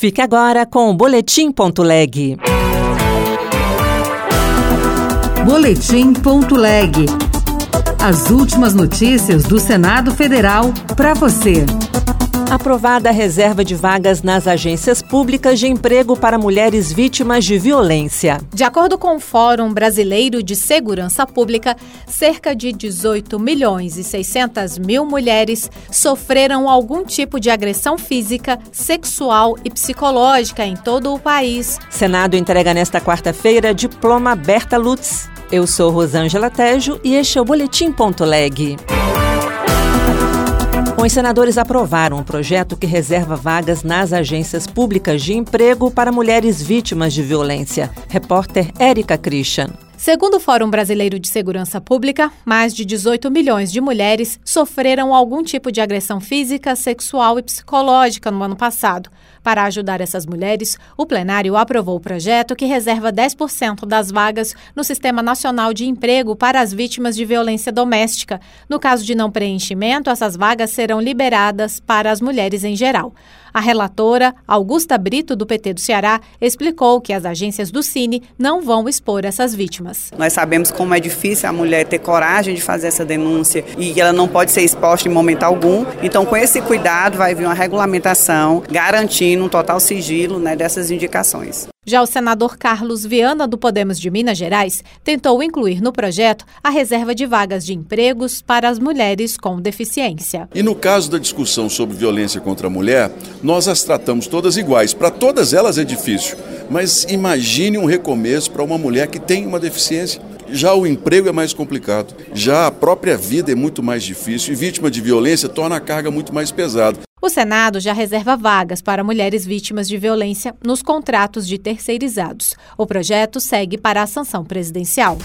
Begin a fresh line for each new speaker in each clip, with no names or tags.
Fique agora com o Boletim.leg.
Boletim.leg. As últimas notícias do Senado Federal para você.
Aprovada a reserva de vagas nas agências públicas de emprego para mulheres vítimas de violência.
De acordo com o Fórum Brasileiro de Segurança Pública, cerca de 18 milhões e 600 mil mulheres sofreram algum tipo de agressão física, sexual e psicológica em todo o país.
Senado entrega nesta quarta-feira diploma Berta Lutz. Eu sou Rosângela Tejo e este é o Boletim.leg. Os senadores aprovaram um projeto que reserva vagas nas agências públicas de emprego para mulheres vítimas de violência. Repórter Érica Christian.
Segundo o Fórum Brasileiro de Segurança Pública, mais de 18 milhões de mulheres sofreram algum tipo de agressão física, sexual e psicológica no ano passado. Para ajudar essas mulheres, o plenário aprovou o projeto que reserva 10% das vagas no Sistema Nacional de Emprego para as vítimas de violência doméstica. No caso de não preenchimento, essas vagas serão liberadas para as mulheres em geral. A relatora, Augusta Brito, do PT do Ceará, explicou que as agências do Cine não vão expor essas vítimas.
Nós sabemos como é difícil a mulher ter coragem de fazer essa denúncia e ela não pode ser exposta em momento algum. Então, com esse cuidado, vai vir uma regulamentação garantindo um total sigilo né, dessas indicações.
Já o senador Carlos Viana, do Podemos de Minas Gerais, tentou incluir no projeto a reserva de vagas de empregos para as mulheres com deficiência.
E no caso da discussão sobre violência contra a mulher, nós as tratamos todas iguais. Para todas elas é difícil, mas imagine um recomeço para uma mulher que tem uma deficiência. Já o emprego é mais complicado, já a própria vida é muito mais difícil e vítima de violência torna a carga muito mais pesada.
O Senado já reserva vagas para mulheres vítimas de violência nos contratos de terceirizados. O projeto segue para a sanção presidencial.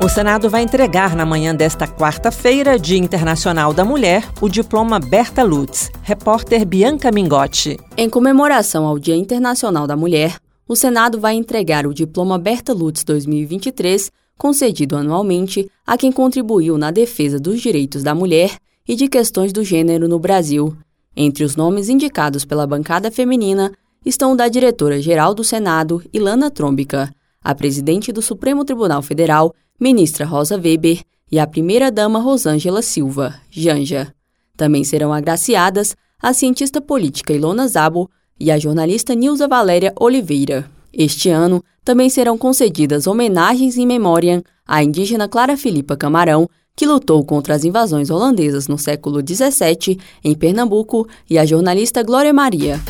O Senado vai entregar na manhã desta quarta-feira, Dia Internacional da Mulher, o diploma Berta Lutz. Repórter Bianca Mingotti.
Em comemoração ao Dia Internacional da Mulher, o Senado vai entregar o diploma Berta Lutz 2023, concedido anualmente a quem contribuiu na defesa dos direitos da mulher e de questões do gênero no Brasil. Entre os nomes indicados pela bancada feminina estão o da diretora-geral do Senado, Ilana Trombica, a presidente do Supremo Tribunal Federal, ministra Rosa Weber, e a primeira-dama Rosângela Silva, Janja. Também serão agraciadas a cientista política Ilona Zabo e a jornalista Nilza Valéria Oliveira. Este ano, também serão concedidas homenagens em memória à indígena Clara Filipa Camarão que lutou contra as invasões holandesas no século XVII em Pernambuco, e a jornalista Glória Maria.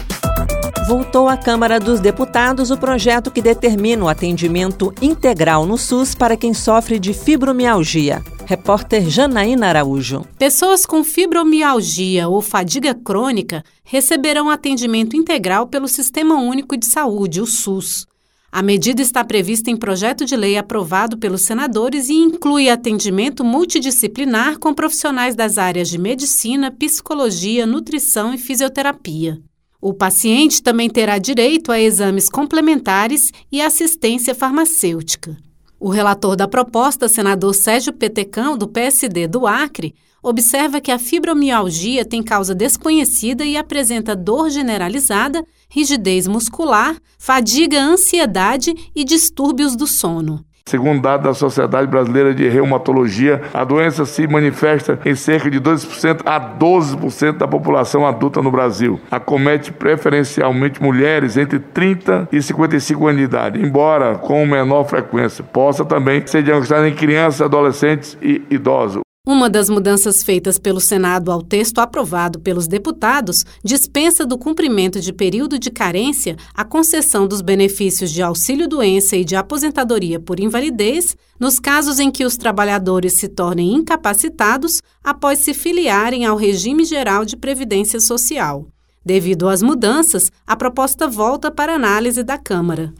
Voltou à Câmara dos Deputados o projeto que determina o atendimento integral no SUS para quem sofre de fibromialgia. Repórter Janaína Araújo.
Pessoas com fibromialgia ou fadiga crônica receberão atendimento integral pelo Sistema Único de Saúde, o SUS. A medida está prevista em projeto de lei aprovado pelos senadores e inclui atendimento multidisciplinar com profissionais das áreas de medicina, psicologia, nutrição e fisioterapia. O paciente também terá direito a exames complementares e assistência farmacêutica. O relator da proposta, senador Sérgio Petecão, do PSD do Acre, observa que a fibromialgia tem causa desconhecida e apresenta dor generalizada, rigidez muscular, fadiga, ansiedade e distúrbios do sono.
Segundo dados da Sociedade Brasileira de Reumatologia, a doença se manifesta em cerca de 2% a 12% da população adulta no Brasil. Acomete preferencialmente mulheres entre 30 e 55 anos de idade, embora com menor frequência. Possa também ser diagnosticada em crianças, adolescentes e idosos.
Uma das mudanças feitas pelo Senado ao texto aprovado pelos deputados dispensa do cumprimento de período de carência a concessão dos benefícios de auxílio-doença e de aposentadoria por invalidez nos casos em que os trabalhadores se tornem incapacitados após se filiarem ao regime geral de previdência social. Devido às mudanças, a proposta volta para análise da Câmara.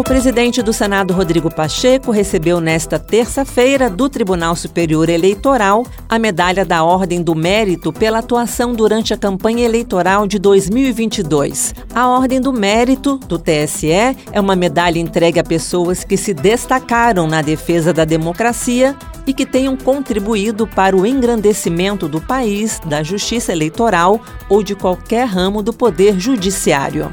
O presidente do Senado, Rodrigo Pacheco, recebeu nesta terça-feira do Tribunal Superior Eleitoral a medalha da Ordem do Mérito pela atuação durante a campanha eleitoral de 2022. A Ordem do Mérito do TSE é uma medalha entregue a pessoas que se destacaram na defesa da democracia e que tenham contribuído para o engrandecimento do país, da justiça eleitoral ou de qualquer ramo do poder judiciário.